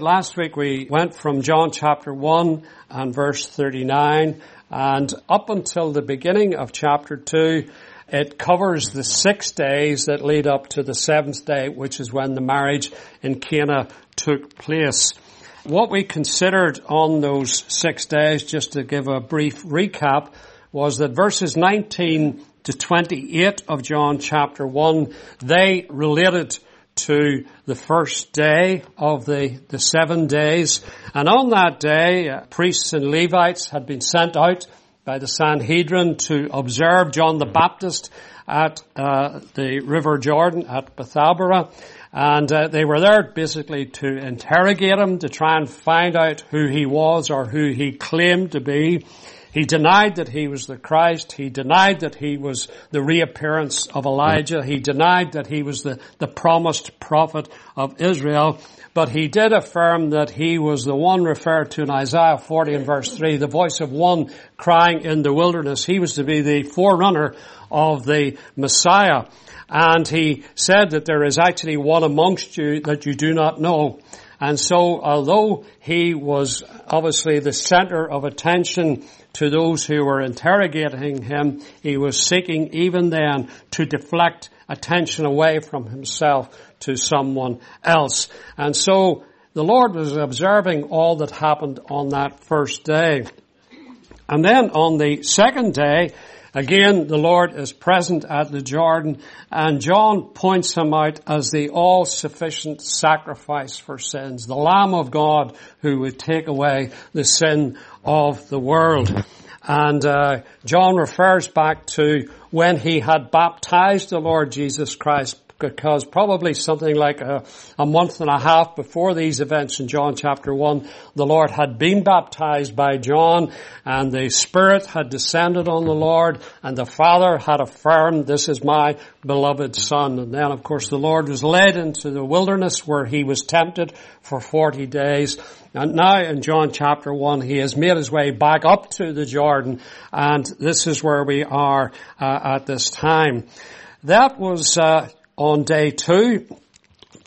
Last week we went from John chapter 1 and verse 39 and up until the beginning of chapter 2 it covers the six days that lead up to the seventh day which is when the marriage in Cana took place. What we considered on those six days, just to give a brief recap, was that verses 19 to 28 of John chapter 1, they related to the first day of the, the seven days. And on that day, uh, priests and Levites had been sent out by the Sanhedrin to observe John the Baptist at uh, the River Jordan at Bethabara. And uh, they were there basically to interrogate him, to try and find out who he was or who he claimed to be. He denied that he was the Christ. He denied that he was the reappearance of Elijah. He denied that he was the, the promised prophet of Israel. But he did affirm that he was the one referred to in Isaiah 40 and verse 3, the voice of one crying in the wilderness. He was to be the forerunner of the Messiah. And he said that there is actually one amongst you that you do not know. And so although he was obviously the center of attention to those who were interrogating him, he was seeking even then to deflect attention away from himself to someone else. And so the Lord was observing all that happened on that first day. And then on the second day, Again, the Lord is present at the Jordan and John points him out as the all-sufficient sacrifice for sins, the Lamb of God who would take away the sin of the world. And uh, John refers back to when he had baptized the Lord Jesus Christ because probably something like a, a, month and a half before these events in John chapter 1, the Lord had been baptized by John and the Spirit had descended on the Lord and the Father had affirmed, this is my beloved Son. And then of course the Lord was led into the wilderness where he was tempted for 40 days. And now in John chapter 1, he has made his way back up to the Jordan and this is where we are uh, at this time. That was uh, on day two.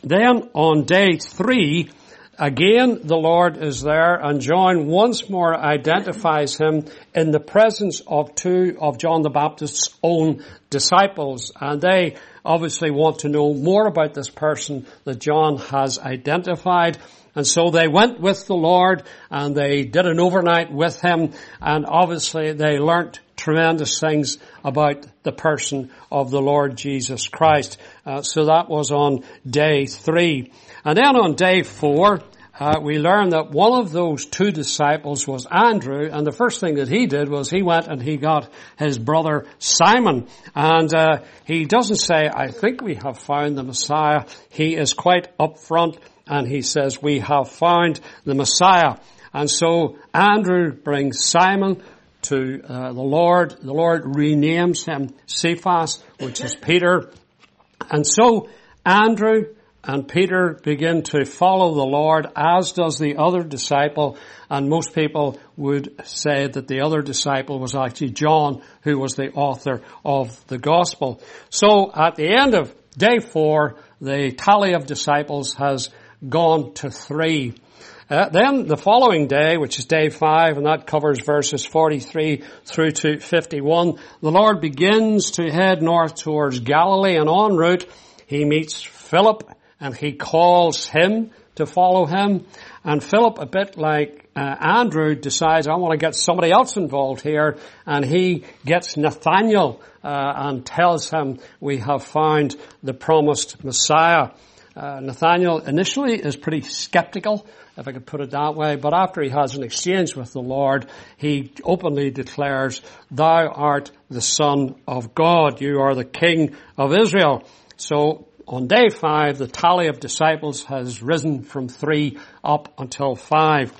Then on day three, again the Lord is there and John once more identifies him in the presence of two of John the Baptist's own disciples and they obviously want to know more about this person that John has identified. And so they went with the Lord and they did an overnight with him and obviously they learnt tremendous things about the person of the Lord Jesus Christ. Uh, so that was on day three. And then on day four, uh, we learn that one of those two disciples was Andrew, and the first thing that he did was he went and he got his brother Simon, and uh, he doesn't say, "I think we have found the Messiah." He is quite upfront, and he says, "We have found the Messiah." And so Andrew brings Simon to uh, the Lord. The Lord renames him Cephas, which is Peter. And so Andrew and Peter begin to follow the Lord, as does the other disciple. And most people would say that the other disciple was actually John, who was the author of the gospel. So at the end of day four, the tally of disciples has gone to three. Uh, then the following day, which is day five, and that covers verses 43 through to 51, the Lord begins to head north towards Galilee and en route he meets Philip and he calls him to follow him. And Philip, a bit like uh, Andrew, decides, I want to get somebody else involved here. And he gets Nathaniel uh, and tells him, we have found the promised Messiah. Uh, Nathaniel initially is pretty skeptical if I could put it that way. But after he has an exchange with the Lord, he openly declares, Thou art the Son of God. You are the King of Israel. So on day five, the tally of disciples has risen from three up until five.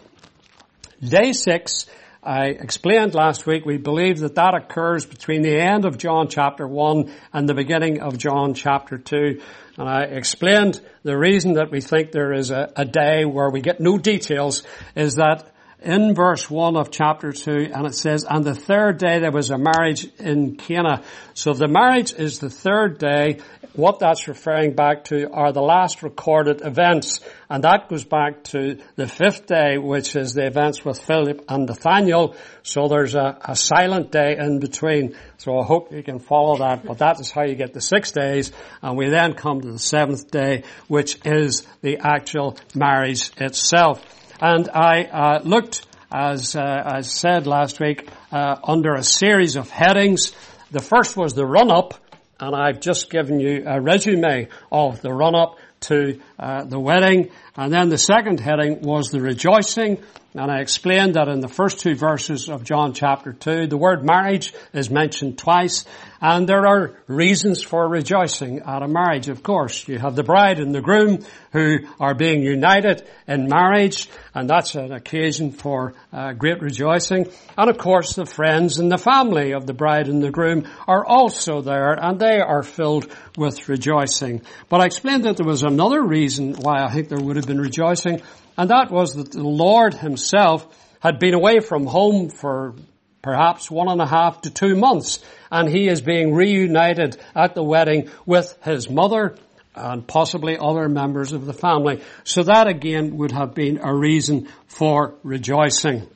Day six, I explained last week, we believe that that occurs between the end of John chapter 1 and the beginning of John chapter 2. And I explained the reason that we think there is a, a day where we get no details is that in verse 1 of chapter 2 and it says, and the third day there was a marriage in Cana. So the marriage is the third day. What that's referring back to are the last recorded events. And that goes back to the fifth day, which is the events with Philip and Nathaniel. So there's a, a silent day in between. So I hope you can follow that. But that is how you get the six days. And we then come to the seventh day, which is the actual marriage itself. And I uh, looked, as uh, I said last week, uh, under a series of headings. The first was the run-up, and I've just given you a resume of the run-up to uh, the wedding. And then the second heading was the rejoicing. And I explained that in the first two verses of John chapter 2, the word marriage is mentioned twice. And there are reasons for rejoicing at a marriage, of course. You have the bride and the groom who are being united in marriage, and that's an occasion for uh, great rejoicing. And of course, the friends and the family of the bride and the groom are also there, and they are filled with rejoicing. But I explained that there was another reason why I think there would have been rejoicing, and that was that the Lord himself had been away from home for perhaps one and a half to two months, and he is being reunited at the wedding with his mother and possibly other members of the family. So that again would have been a reason for rejoicing.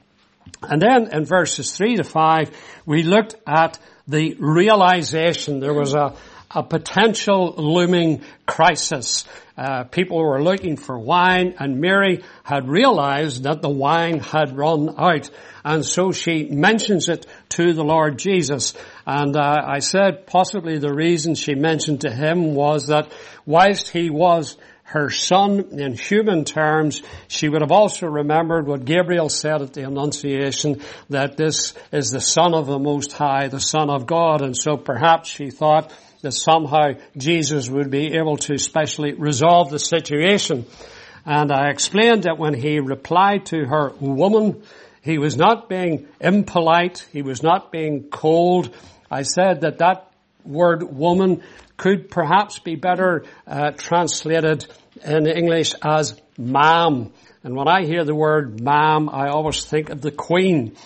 And then in verses three to five, we looked at the realization there was a, a potential looming crisis. Uh, people were looking for wine and Mary had realized that the wine had run out. And so she mentions it to the Lord Jesus. And uh, I said possibly the reason she mentioned to him was that whilst he was her son in human terms, she would have also remembered what Gabriel said at the Annunciation, that this is the Son of the Most High, the Son of God. And so perhaps she thought that somehow Jesus would be able to specially resolve the situation. And I explained that when he replied to her, woman, he was not being impolite, he was not being cold. I said that that word woman could perhaps be better uh, translated in English as ma'am. And when I hear the word ma'am, I always think of the Queen.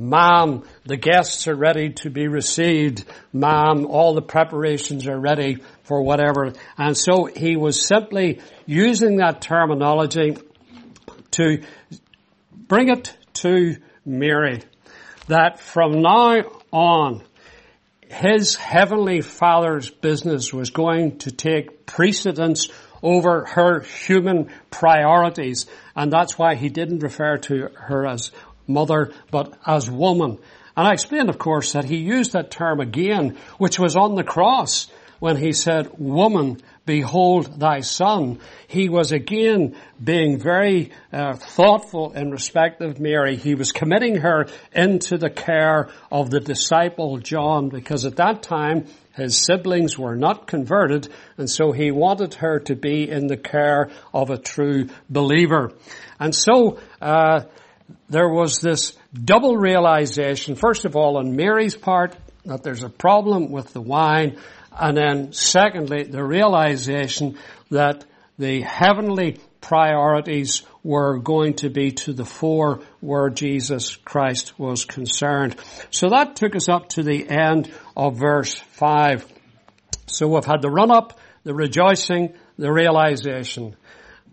Ma'am, the guests are ready to be received. Mom, all the preparations are ready for whatever. And so he was simply using that terminology to bring it to Mary that from now on, his heavenly father's business was going to take precedence over her human priorities. And that's why he didn't refer to her as mother, but as woman. And I explained, of course, that he used that term again, which was on the cross when he said, woman, behold thy son. He was again being very uh, thoughtful in respect of Mary. He was committing her into the care of the disciple John because at that time his siblings were not converted and so he wanted her to be in the care of a true believer. And so, uh, there was this double realization, first of all on Mary's part, that there's a problem with the wine, and then secondly, the realization that the heavenly priorities were going to be to the fore where Jesus Christ was concerned. So that took us up to the end of verse 5. So we've had the run up, the rejoicing, the realization.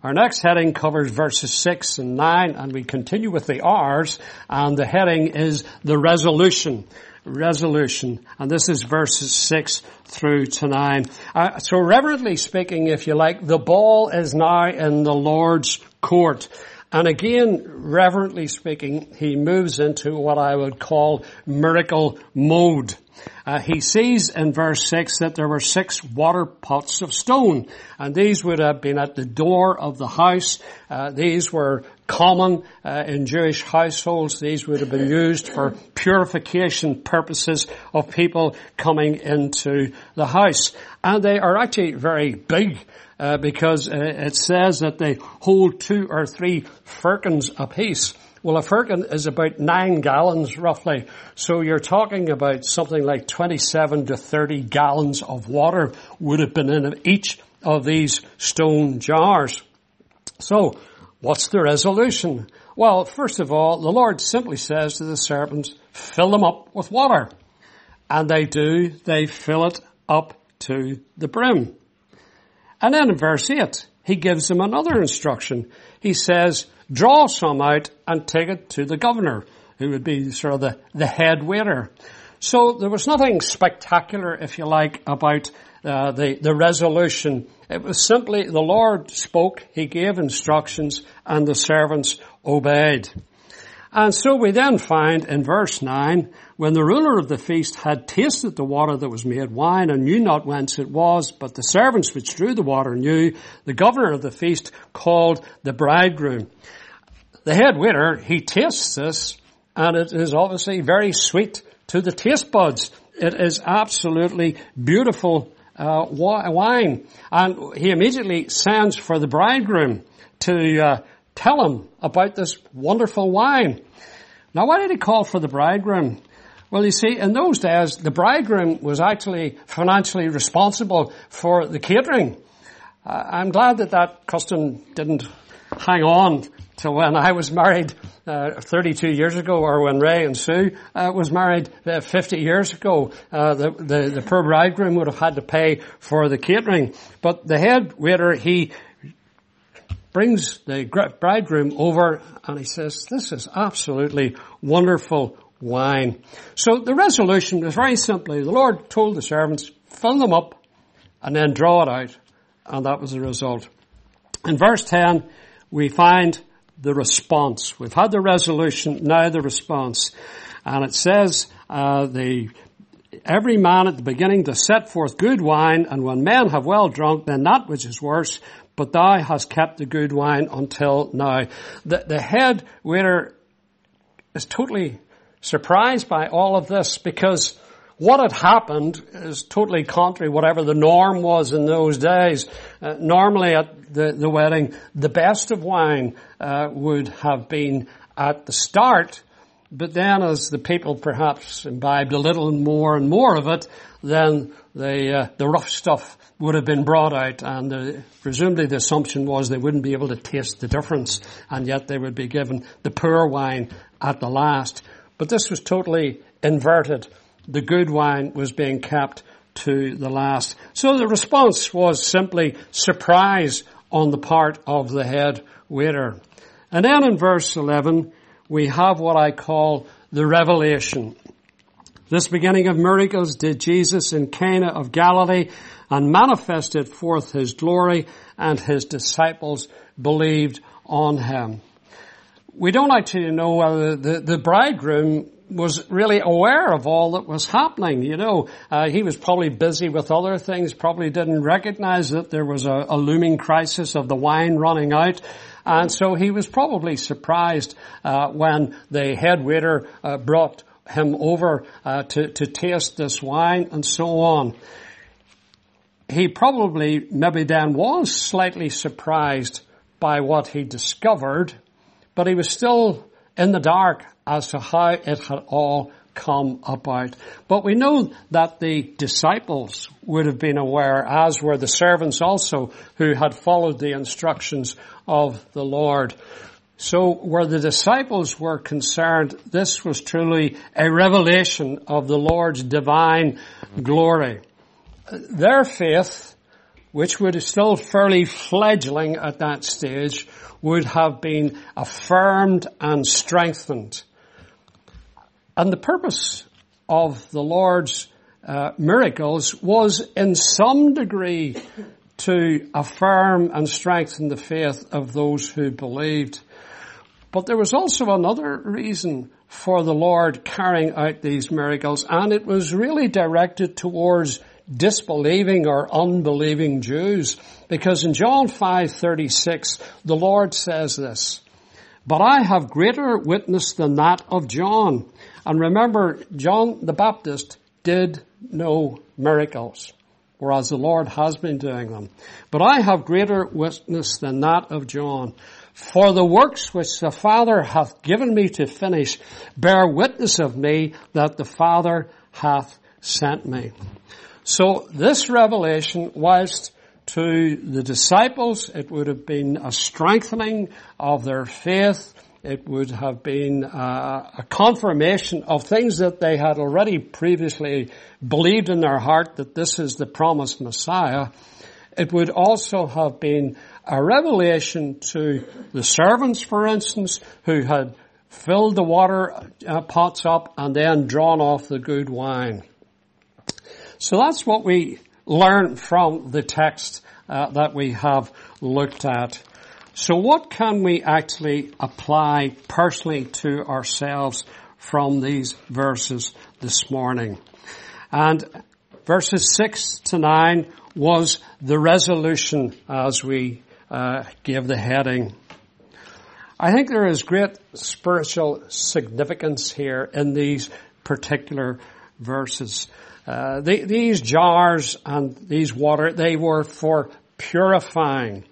Our next heading covers verses 6 and 9 and we continue with the R's and the heading is the resolution. Resolution. And this is verses 6 through to 9. Uh, so reverently speaking, if you like, the ball is now in the Lord's court. And again, reverently speaking, he moves into what I would call miracle mode. Uh, he sees in verse 6 that there were six water pots of stone, and these would have been at the door of the house. Uh, these were common uh, in Jewish households. These would have been used for purification purposes of people coming into the house. And they are actually very big. Uh, because uh, it says that they hold two or three firkins apiece. Well, a firkin is about nine gallons roughly. So you're talking about something like 27 to 30 gallons of water would have been in each of these stone jars. So What's the resolution? Well, first of all, the Lord simply says to the servants, fill them up with water. And they do, they fill it up to the brim. And then in verse 8, he gives them another instruction. He says, draw some out and take it to the governor, who would be sort of the, the head waiter. So there was nothing spectacular, if you like, about uh, the, the resolution. It was simply the Lord spoke, He gave instructions, and the servants obeyed. And so we then find in verse 9, when the ruler of the feast had tasted the water that was made wine and knew not whence it was, but the servants which drew the water knew, the governor of the feast called the bridegroom. The head waiter, he tastes this, and it is obviously very sweet to the taste buds. It is absolutely beautiful uh, wine. And he immediately sends for the bridegroom to uh, tell him about this wonderful wine. Now, why did he call for the bridegroom? Well, you see, in those days, the bridegroom was actually financially responsible for the catering. Uh, I'm glad that that custom didn't hang on to when I was married uh, 32 years ago, or when Ray and Sue uh, was married uh, 50 years ago. Uh, the, the, the poor bridegroom would have had to pay for the catering, but the head waiter he brings the bridegroom over and he says, "This is absolutely wonderful wine." So the resolution was very simply: the Lord told the servants, "Fill them up, and then draw it out," and that was the result. In verse 10, we find the response. We've had the resolution, now the response. And it says, uh, the, every man at the beginning to set forth good wine, and when men have well drunk, then that which is worse, but thou hast kept the good wine until now. The, the head waiter is totally surprised by all of this because what had happened is totally contrary whatever the norm was in those days. Uh, normally at the, the wedding, the best of wine uh, would have been at the start, but then as the people perhaps imbibed a little more and more of it, then the, uh, the rough stuff would have been brought out and presumably the assumption was they wouldn't be able to taste the difference and yet they would be given the poor wine at the last. But this was totally inverted the good wine was being kept to the last. So the response was simply surprise on the part of the head waiter. And then in verse 11, we have what I call the revelation. This beginning of miracles did Jesus in Cana of Galilee and manifested forth his glory and his disciples believed on him. We don't actually know whether the, the bridegroom was really aware of all that was happening. You know, uh, he was probably busy with other things, probably didn't recognize that there was a, a looming crisis of the wine running out. And so he was probably surprised uh, when the head waiter uh, brought him over uh, to, to taste this wine and so on. He probably maybe then was slightly surprised by what he discovered, but he was still in the dark as to how it had all come about. But we know that the disciples would have been aware, as were the servants also, who had followed the instructions of the Lord. So where the disciples were concerned, this was truly a revelation of the Lord's divine glory. Their faith, which was still fairly fledgling at that stage, would have been affirmed and strengthened. And the purpose of the Lord's uh, miracles was in some degree to affirm and strengthen the faith of those who believed. But there was also another reason for the Lord carrying out these miracles, and it was really directed towards disbelieving or unbelieving Jews. Because in John 5:36, the Lord says this, "But I have greater witness than that of John." And remember, John the Baptist did no miracles, whereas the Lord has been doing them. But I have greater witness than that of John. For the works which the Father hath given me to finish bear witness of me that the Father hath sent me. So this revelation, whilst to the disciples, it would have been a strengthening of their faith. It would have been uh, a confirmation of things that they had already previously believed in their heart that this is the promised Messiah. It would also have been a revelation to the servants, for instance, who had filled the water uh, pots up and then drawn off the good wine. So that's what we learn from the text uh, that we have looked at. So what can we actually apply personally to ourselves from these verses this morning? And verses 6 to 9 was the resolution as we uh, give the heading. I think there is great spiritual significance here in these particular verses. Uh, the, these jars and these water, they were for purifying,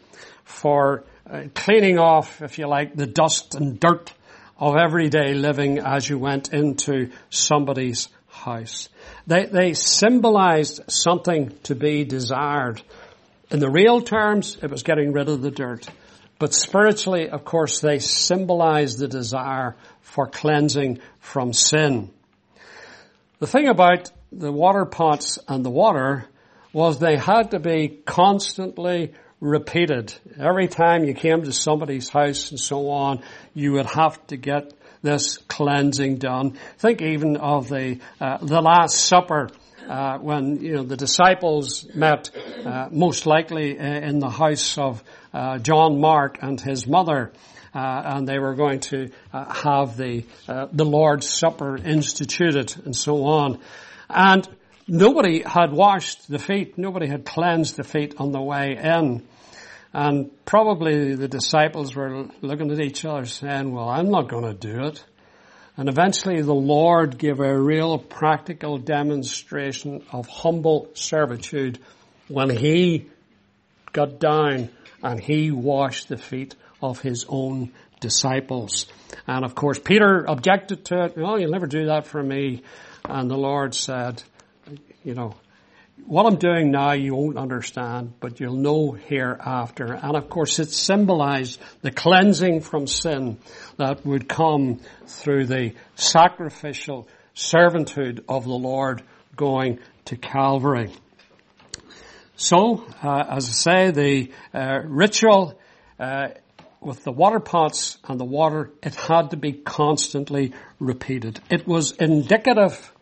for uh, cleaning off, if you like, the dust and dirt of everyday living as you went into somebody's house. They, they symbolized something to be desired. In the real terms, it was getting rid of the dirt. But spiritually, of course, they symbolize the desire for cleansing from sin. The thing about the water pots and the water was they had to be constantly repeated. Every time you came to somebody's house and so on, you would have to get this cleansing done. Think even of the uh, the Last Supper. Uh, when you know the disciples met, uh, most likely in the house of uh, John Mark and his mother, uh, and they were going to uh, have the uh, the Lord's Supper instituted and so on, and nobody had washed the feet, nobody had cleansed the feet on the way in. And probably the disciples were looking at each other saying, well, I'm not going to do it. And eventually the Lord gave a real practical demonstration of humble servitude when He got down and he washed the feet of his own disciples. And of course, Peter objected to it. Oh, you'll never do that for me. And the Lord said, you know, what I'm doing now you won't understand, but you'll know hereafter. And of course it symbolized the cleansing from sin that would come through the sacrificial servanthood of the Lord going to Calvary. So, uh, as I say, the uh, ritual uh, with the water pots and the water, it had to be constantly repeated. It was indicative,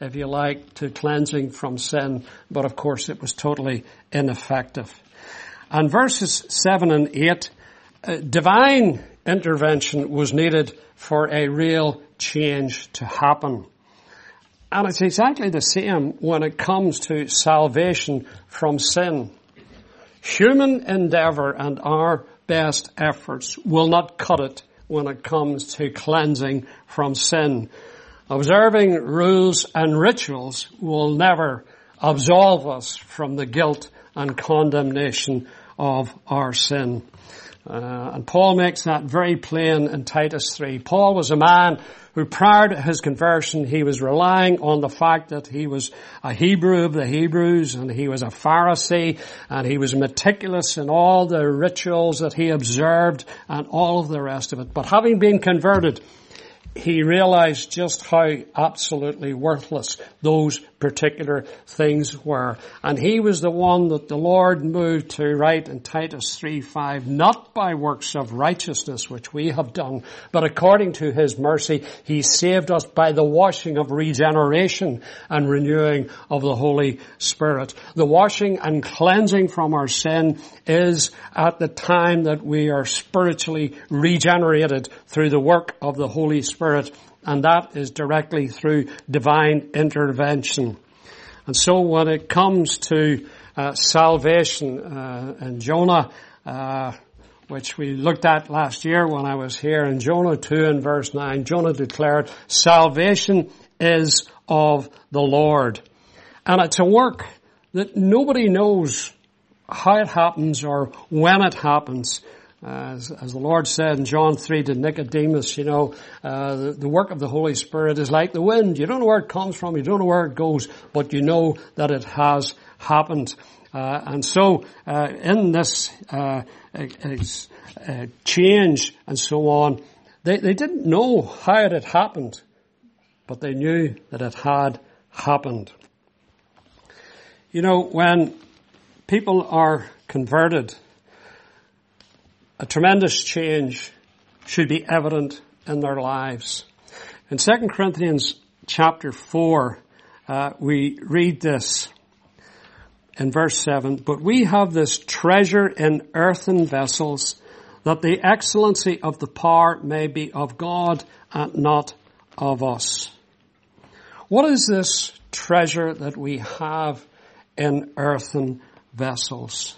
if you like, to cleansing from sin, but of course it was totally ineffective. And verses 7 and 8, uh, divine intervention was needed for a real change to happen. And it's exactly the same when it comes to salvation from sin. Human endeavor and our best efforts will not cut it when it comes to cleansing from sin. Observing rules and rituals will never absolve us from the guilt and condemnation of our sin. Uh, and Paul makes that very plain in Titus 3. Paul was a man who prior to his conversion, he was relying on the fact that he was a Hebrew of the Hebrews and he was a Pharisee and he was meticulous in all the rituals that he observed and all of the rest of it. But having been converted, he realized just how absolutely worthless those particular things were. And he was the one that the Lord moved to write in Titus 3 5, not by works of righteousness which we have done, but according to his mercy, he saved us by the washing of regeneration and renewing of the Holy Spirit. The washing and cleansing from our sin is at the time that we are spiritually regenerated through the work of the Holy Spirit and that is directly through divine intervention. And so when it comes to uh, salvation uh, in Jonah, uh, which we looked at last year when I was here in Jonah 2 and verse 9, Jonah declared, salvation is of the Lord. And it's a work that nobody knows how it happens or when it happens. As, as, the Lord said in John 3 to Nicodemus, you know, uh, the, the, work of the Holy Spirit is like the wind. You don't know where it comes from, you don't know where it goes, but you know that it has happened. Uh, and so, uh, in this uh, uh, change and so on, they, they didn't know how it had happened, but they knew that it had happened. You know, when people are converted, a tremendous change should be evident in their lives. In 2 Corinthians chapter 4, uh, we read this in verse 7, But we have this treasure in earthen vessels, that the excellency of the power may be of God and not of us. What is this treasure that we have in earthen vessels?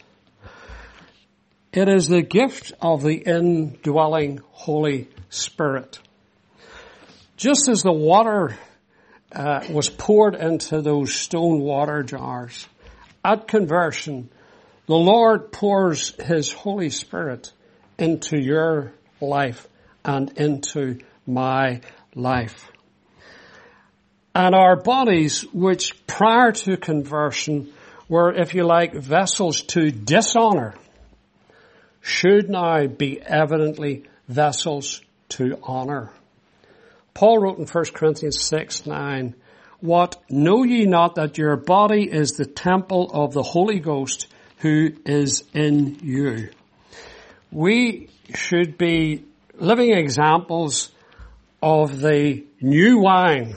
It is the gift of the indwelling Holy Spirit. Just as the water uh, was poured into those stone water jars, at conversion, the Lord pours His Holy Spirit into your life and into my life. And our bodies, which prior to conversion were, if you like, vessels to dishonor, should now be evidently vessels to honor. Paul wrote in 1 Corinthians 6, 9, What know ye not that your body is the temple of the Holy Ghost who is in you? We should be living examples of the new wine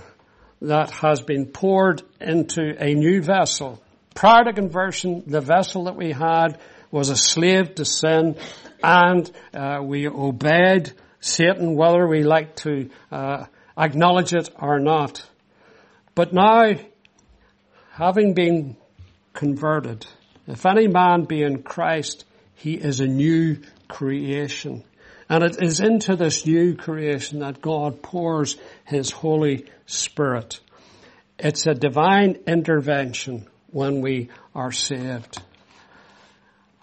that has been poured into a new vessel. Prior to conversion, the vessel that we had was a slave to sin and uh, we obeyed Satan whether we like to uh, acknowledge it or not. But now, having been converted, if any man be in Christ, he is a new creation. And it is into this new creation that God pours His Holy Spirit. It's a divine intervention when we are saved.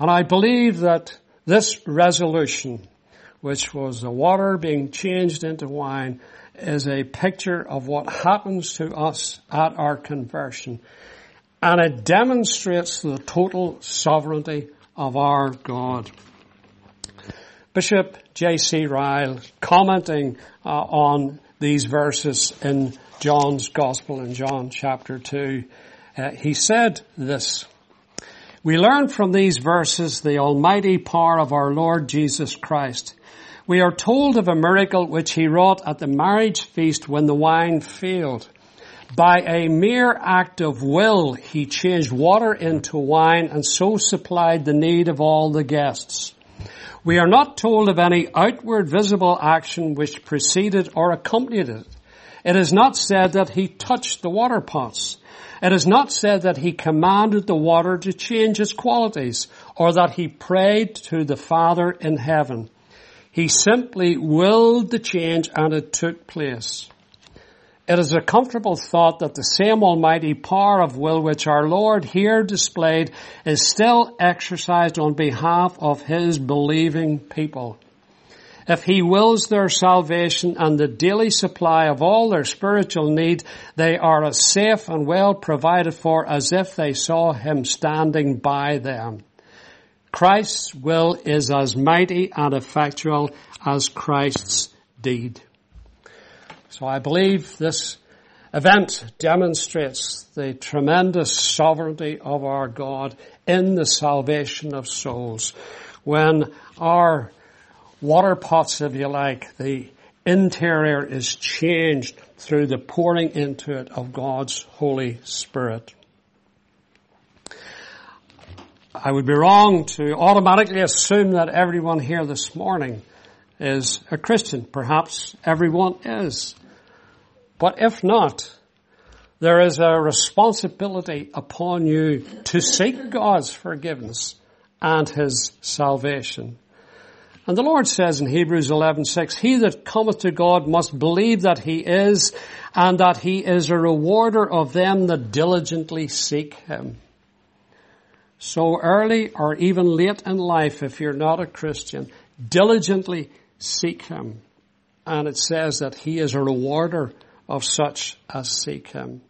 And I believe that this resolution, which was the water being changed into wine, is a picture of what happens to us at our conversion. And it demonstrates the total sovereignty of our God. Bishop J.C. Ryle, commenting uh, on these verses in John's Gospel in John chapter 2, uh, he said this, We learn from these verses the almighty power of our Lord Jesus Christ we are told of a miracle which he wrought at the marriage feast when the wine failed. By a mere act of will, he changed water into wine and so supplied the need of all the guests. We are not told of any outward visible action which preceded or accompanied it. It is not said that he touched the water pots. It is not said that he commanded the water to change its qualities or that he prayed to the Father in heaven. He simply willed the change and it took place. It is a comfortable thought that the same almighty power of will which our Lord here displayed is still exercised on behalf of His believing people. If He wills their salvation and the daily supply of all their spiritual need, they are as safe and well provided for as if they saw Him standing by them. Christ's will is as mighty and effectual as Christ's deed. So I believe this event demonstrates the tremendous sovereignty of our God in the salvation of souls. When our water pots, if you like, the interior is changed through the pouring into it of God's Holy Spirit. I would be wrong to automatically assume that everyone here this morning is a Christian. Perhaps everyone is. But if not, there is a responsibility upon you to seek God's forgiveness and His salvation. And the Lord says in Hebrews 11:6, "He that cometh to God must believe that He is, and that He is a rewarder of them that diligently seek Him." So early or even late in life, if you're not a Christian, diligently seek Him. And it says that He is a rewarder of such as seek Him.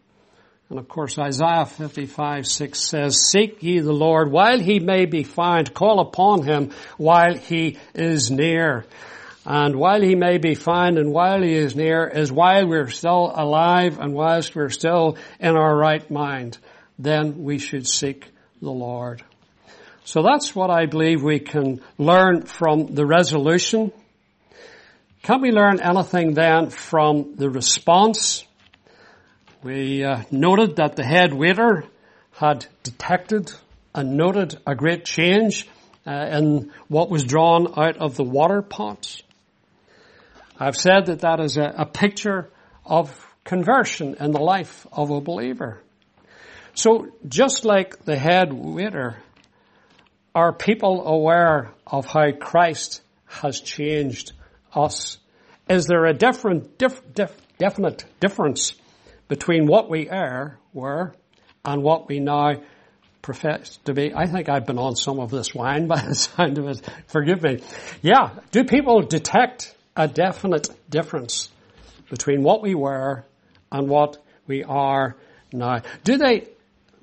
And of course Isaiah 55, 6 says, Seek ye the Lord while he may be found, call upon him while he is near. And while he may be found and while he is near is while we're still alive and whilst we're still in our right mind, then we should seek the Lord. So that's what I believe we can learn from the resolution. Can we learn anything then from the response? We uh, noted that the head waiter had detected and noted a great change uh, in what was drawn out of the water pots. I've said that that is a, a picture of conversion in the life of a believer. So just like the head waiter, are people aware of how Christ has changed us? Is there a different, diff, diff, definite difference between what we are, were, and what we now profess to be? I think I've been on some of this wine by the sound of it. Forgive me. Yeah. Do people detect a definite difference between what we were and what we are now. Do they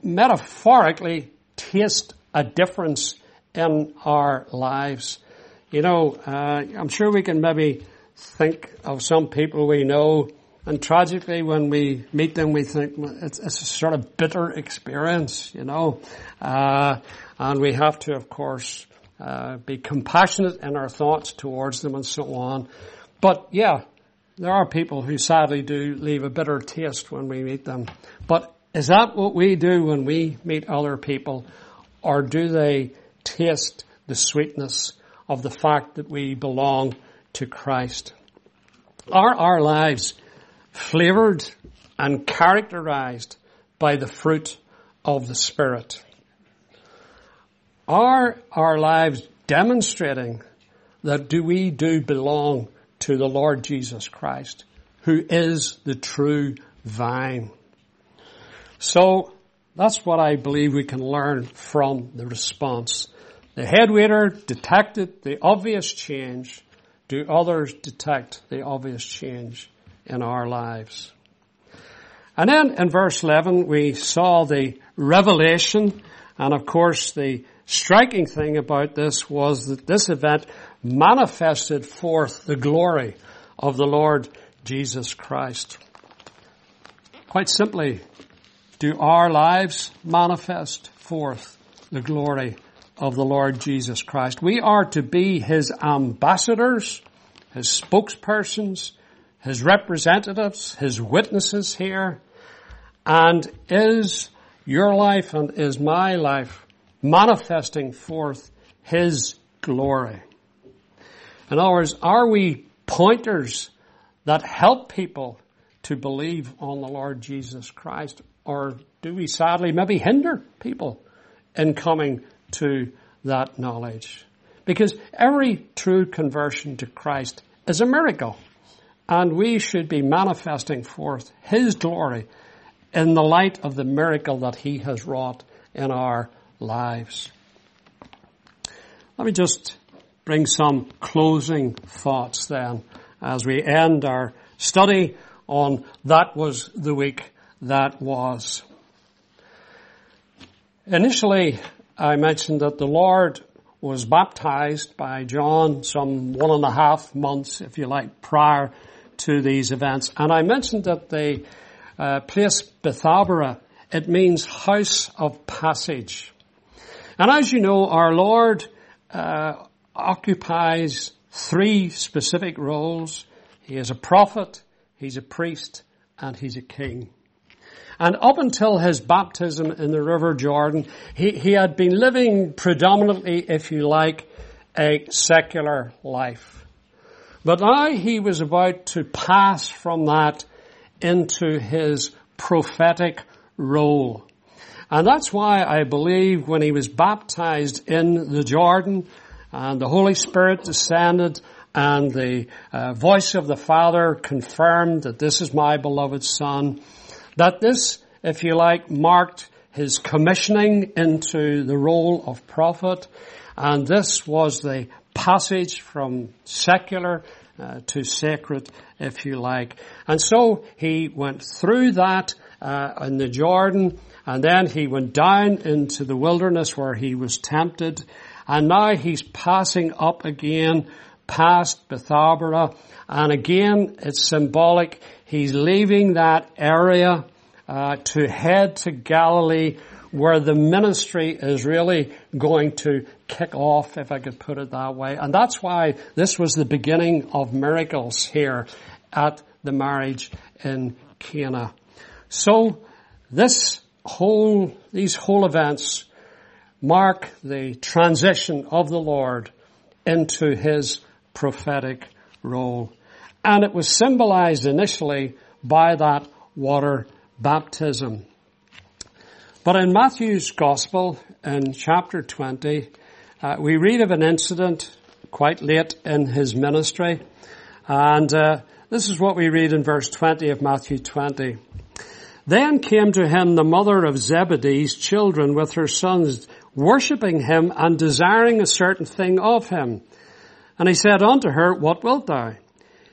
metaphorically taste a difference in our lives? You know, uh, I'm sure we can maybe think of some people we know and tragically, when we meet them, we think it's, it's a sort of bitter experience, you know. Uh, and we have to, of course, uh, be compassionate in our thoughts towards them and so on. But yeah, there are people who sadly do leave a bitter taste when we meet them. But is that what we do when we meet other people? Or do they taste the sweetness of the fact that we belong to Christ? Are our lives flavored and characterized by the fruit of the Spirit? Are our lives demonstrating that do we do belong to the Lord Jesus Christ, who is the true vine? So that's what I believe we can learn from the response. The head waiter detected the obvious change. Do others detect the obvious change in our lives? And then in verse 11 we saw the revelation and of course the striking thing about this was that this event manifested forth the glory of the Lord Jesus Christ. Quite simply, do our lives manifest forth the glory of the Lord Jesus Christ? We are to be His ambassadors, His spokespersons, His representatives, His witnesses here. And is your life and is my life manifesting forth His glory. In other words, are we pointers that help people to believe on the Lord Jesus Christ? Or do we sadly maybe hinder people in coming to that knowledge? Because every true conversion to Christ is a miracle. And we should be manifesting forth His glory in the light of the miracle that He has wrought in our lives. Let me just bring some closing thoughts then as we end our study on that was the week that was. Initially, I mentioned that the Lord was baptized by John some one and a half months, if you like, prior to these events. And I mentioned that the uh, place Bethabara, it means house of passage. And as you know, our Lord uh, occupies three specific roles. He is a prophet, he's a priest, and he's a king. And up until his baptism in the River Jordan, he, he had been living predominantly, if you like, a secular life. But now he was about to pass from that into his prophetic role. And that's why I believe when he was baptized in the Jordan and the Holy Spirit descended and the uh, voice of the Father confirmed that this is my beloved Son, that this, if you like, marked his commissioning into the role of prophet. And this was the passage from secular uh, to sacred, if you like. And so he went through that uh, in the Jordan, and then he went down into the wilderness where he was tempted, and now he's passing up again past Bethabara, and again it's symbolic. He's leaving that area uh, to head to Galilee, where the ministry is really going to kick off, if I could put it that way. And that's why this was the beginning of miracles here at the marriage in Cana. So this whole, these whole events mark the transition of the Lord into his prophetic role. And it was symbolized initially by that water baptism. But in Matthew's Gospel, in chapter 20, uh, we read of an incident quite late in his ministry. And uh, this is what we read in verse 20 of Matthew 20. Then came to him the mother of Zebedee's children with her sons, worshipping him and desiring a certain thing of him. And he said unto her, What wilt thou?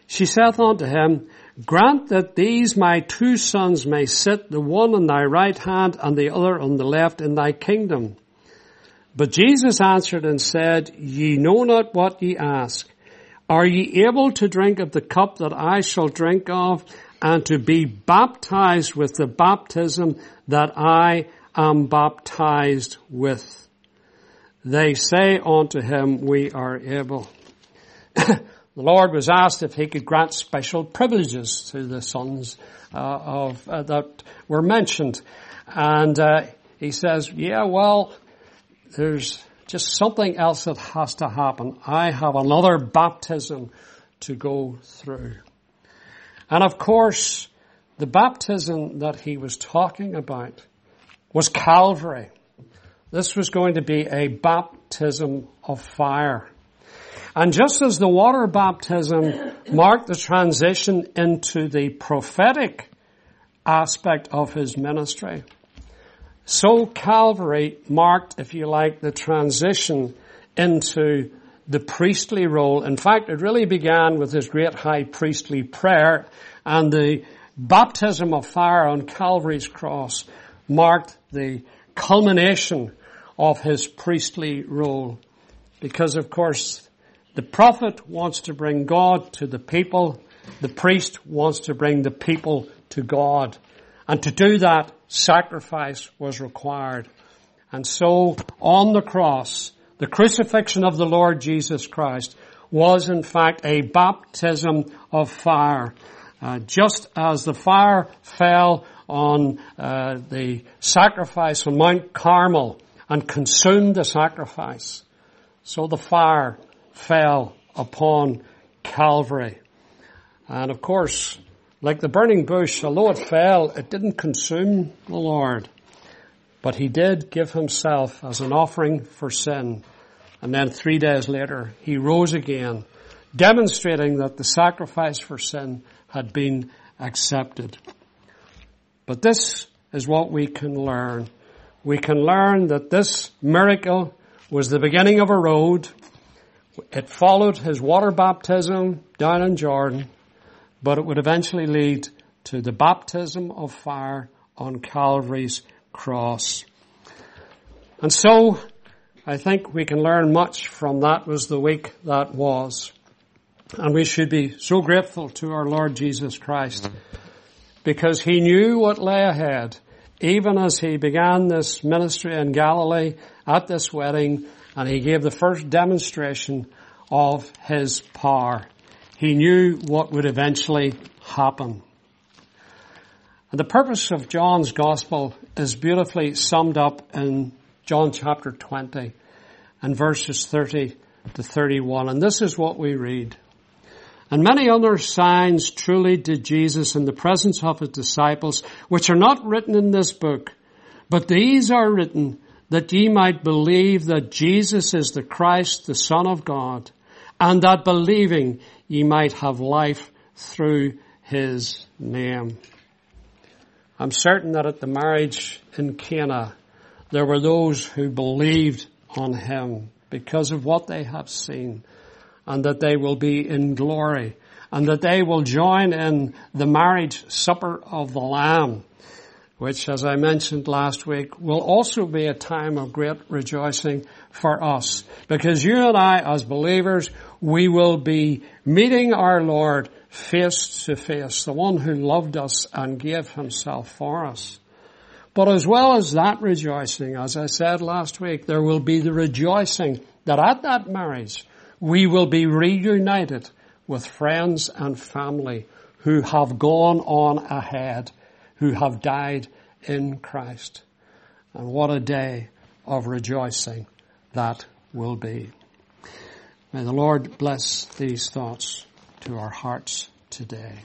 She saith unto him, Grant that these my two sons may sit, the one on thy right hand and the other on the left in thy kingdom. But Jesus answered and said, Ye know not what ye ask. Are ye able to drink of the cup that I shall drink of and to be baptized with the baptism that I am baptized with? They say unto him, We are able. The Lord was asked if he could grant special privileges to the sons uh, of uh, that were mentioned, and uh, he says, "Yeah, well, there's just something else that has to happen. I have another baptism to go through." And of course, the baptism that he was talking about was Calvary. This was going to be a baptism of fire. And just as the water baptism marked the transition into the prophetic aspect of his ministry, so Calvary marked, if you like, the transition into the priestly role. In fact, it really began with his great high priestly prayer and the baptism of fire on Calvary's cross marked the culmination of his priestly role. Because of course, the prophet wants to bring God to the people. The priest wants to bring the people to God. And to do that, sacrifice was required. And so, on the cross, the crucifixion of the Lord Jesus Christ was in fact a baptism of fire. Uh, just as the fire fell on uh, the sacrifice on Mount Carmel and consumed the sacrifice, so the fire fell upon Calvary. And of course, like the burning bush, although it fell, it didn't consume the Lord. But he did give himself as an offering for sin. And then three days later, he rose again, demonstrating that the sacrifice for sin had been accepted. But this is what we can learn. We can learn that this miracle was the beginning of a road it followed his water baptism down in Jordan, but it would eventually lead to the baptism of fire on Calvary's cross. And so, I think we can learn much from that was the week that was. And we should be so grateful to our Lord Jesus Christ because he knew what lay ahead even as he began this ministry in Galilee at this wedding and he gave the first demonstration of his power. He knew what would eventually happen. And the purpose of John's gospel is beautifully summed up in John chapter 20 and verses 30 to 31. And this is what we read. And many other signs truly did Jesus in the presence of his disciples, which are not written in this book, but these are written that ye might believe that Jesus is the Christ, the Son of God, and that believing ye might have life through his name. I'm certain that at the marriage in Cana, there were those who believed on him because of what they have seen. and that they will be in glory and that they will join in the marriage supper of the Lamb, which as I mentioned last week will also be a time of great rejoicing for us because you and I as believers, we will be meeting our Lord face to face, the one who loved us and gave himself for us. But as well as that rejoicing, as I said last week, there will be the rejoicing that at that marriage we will be reunited with friends and family who have gone on ahead, who have died in Christ. And what a day of rejoicing that will be. May the Lord bless these thoughts to our hearts today.